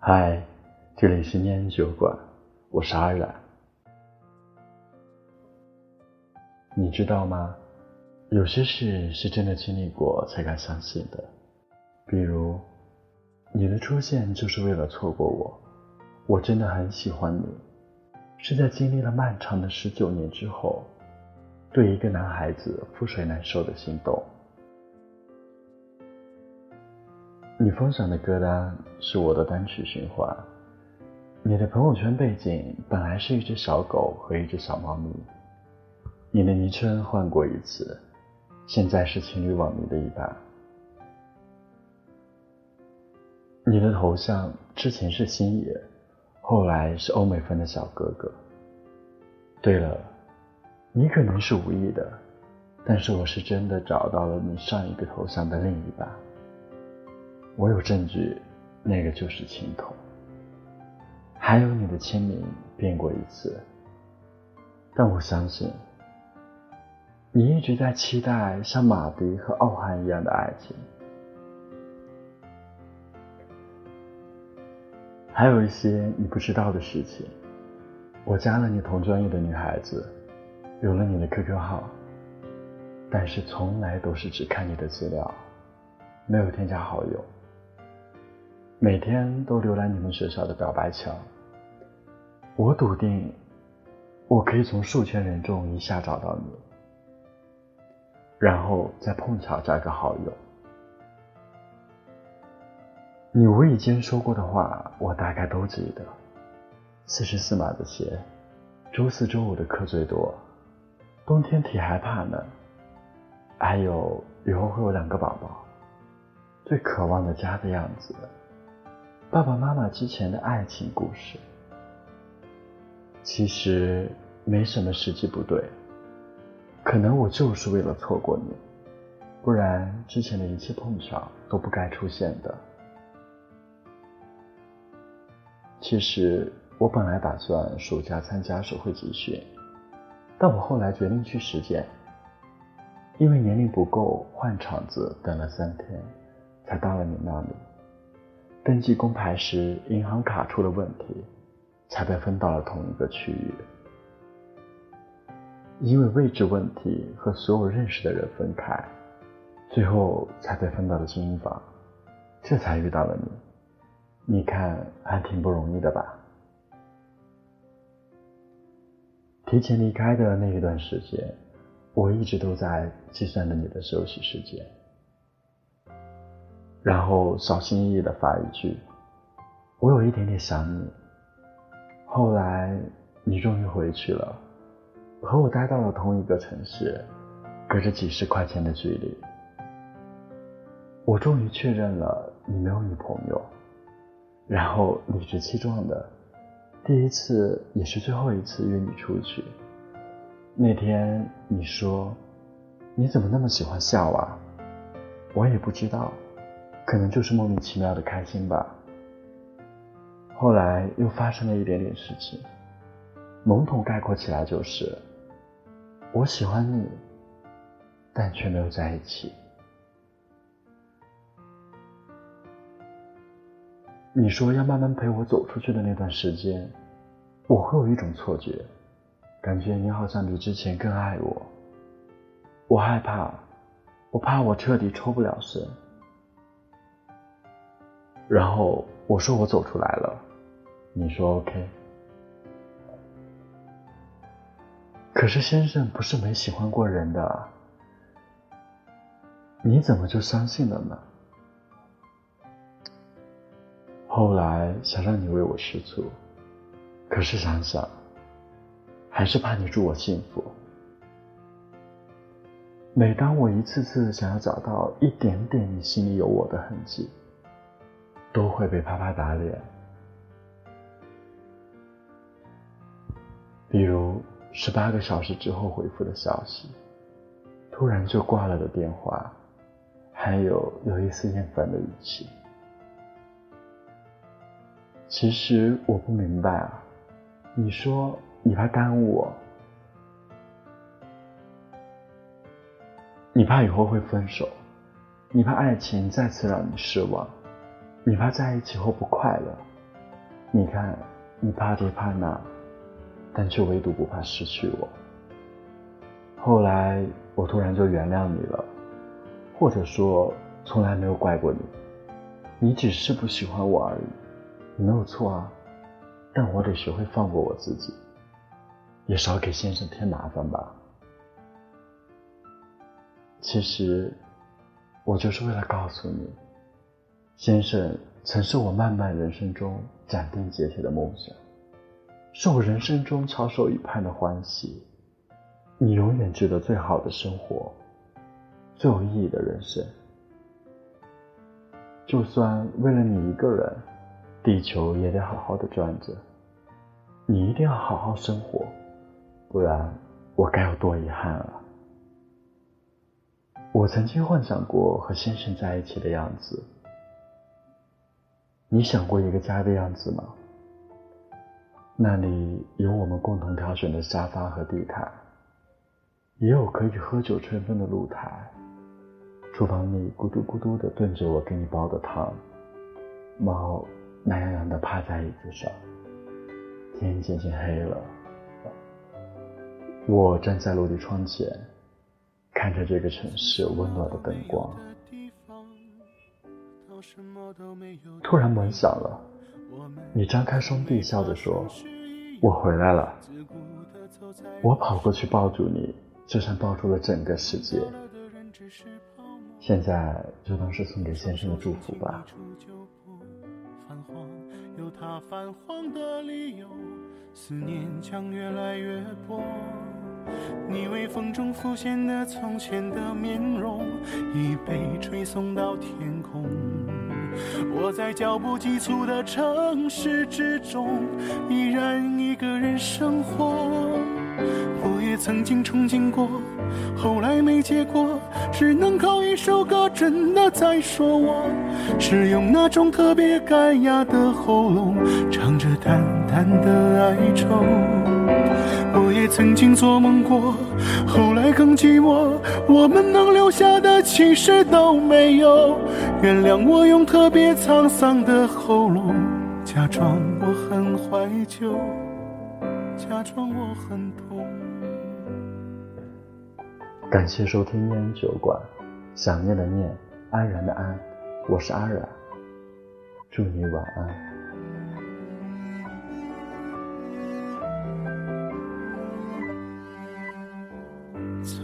嗨，这里是念酒馆，我是阿染。你知道吗？有些事是真的经历过才敢相信的，比如你的出现就是为了错过我。我真的很喜欢你，是在经历了漫长的十九年之后，对一个男孩子覆水难收的心动。你分享的歌单是我的单曲循环。你的朋友圈背景本来是一只小狗和一只小猫咪。你的昵称换过一次，现在是情侣网名的一半。你的头像之前是星爷，后来是欧美风的小哥哥。对了，你可能是无意的，但是我是真的找到了你上一个头像的另一半。我有证据，那个就是青铜。还有你的签名变过一次，但我相信，你一直在期待像马迪和奥汉一样的爱情。还有一些你不知道的事情，我加了你同专业的女孩子，有了你的 QQ 号，但是从来都是只看你的资料，没有添加好友。每天都浏览你们学校的表白墙，我笃定，我可以从数千人中一下找到你，然后再碰巧加个好友。你无意间说过的话，我大概都记得。四十四码的鞋，周四周五的课最多，冬天体还怕冷，还有以后会有两个宝宝，最渴望的家的样子。爸爸妈妈之前的爱情故事，其实没什么实际不对，可能我就是为了错过你，不然之前的一切碰巧都不该出现的。其实我本来打算暑假参加手绘集训，但我后来决定去实践，因为年龄不够，换场子等了三天，才到了你那里。登记工牌时，银行卡出了问题，才被分到了同一个区域。因为位置问题和所有认识的人分开，最后才被分到了精英房，这才遇到了你。你看，还挺不容易的吧？提前离开的那一段时间，我一直都在计算着你的休息时间。然后小心翼翼的发一句：“我有一点点想你。”后来你终于回去了，和我待到了同一个城市，隔着几十块钱的距离。我终于确认了你没有女朋友，然后理直气壮的，第一次也是最后一次约你出去。那天你说：“你怎么那么喜欢笑啊？”我也不知道。可能就是莫名其妙的开心吧。后来又发生了一点点事情，笼统概括起来就是：我喜欢你，但却没有在一起。你说要慢慢陪我走出去的那段时间，我会有一种错觉，感觉你好像比之前更爱我。我害怕，我怕我彻底抽不了身。然后我说我走出来了，你说 OK。可是先生不是没喜欢过人的，你怎么就相信了呢？后来想让你为我吃醋，可是想想，还是怕你祝我幸福。每当我一次次想要找到一点点你心里有我的痕迹。都会被啪啪打脸，比如十八个小时之后回复的消息，突然就挂了的电话，还有有一丝厌烦的语气。其实我不明白啊，你说你怕耽误我，你怕以后会分手，你怕爱情再次让你失望。你怕在一起后不快乐，你看，你怕这怕那，但却唯独不怕失去我。后来我突然就原谅你了，或者说从来没有怪过你，你只是不喜欢我而已，你没有错啊。但我得学会放过我自己，也少给先生添麻烦吧。其实，我就是为了告诉你，先生曾是我漫漫人生中斩钉截铁的梦想，是我人生中翘首以盼的欢喜。你永远值得最好的生活，最有意义的人生。就算为了你一个人，地球也得好好的转着。你一定要好好生活，不然我该有多遗憾啊！我曾经幻想过和先生在一起的样子，你想过一个家的样子吗？那里有我们共同挑选的沙发和地毯。也有可以喝酒吹风的露台，厨房里咕嘟咕嘟的炖着我给你煲的汤，猫懒洋洋地趴在椅子上。天渐渐黑了，我站在落地窗前，看着这个城市温暖的灯光，突然门响了，你张开双臂笑着说：“我回来了。”我跑过去抱住你。就像抱住了整个世界，现在就当是送给先生的祝福吧。有他泛黄的理由，思念将越来越薄。你微风中浮现的从前的面容，已被吹送到天空。我在脚步急促的城市之中，依然一个人生活。我也曾经憧憬过，后来没结果，只能靠一首歌，真的在说我，是用那种特别干哑的喉咙，唱着淡淡的哀愁。也曾经做梦过，后来更寂寞，我们能留下的其实都没有。原谅我用特别沧桑的喉咙，假装我很怀旧。假装我很痛。感谢收听念酒馆，想念的念，安然的安，我是安然，祝你晚安。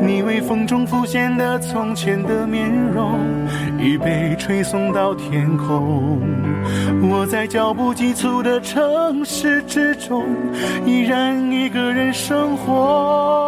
你微风中浮现的从前的面容，已被吹送到天空。我在脚步急促的城市之中，依然一个人生活。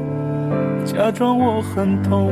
假装我很痛，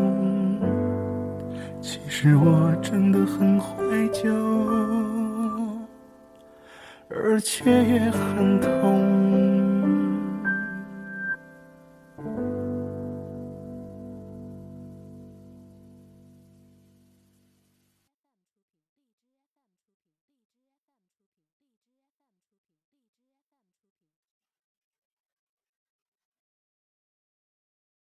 其实我真的很怀旧，而且也很痛。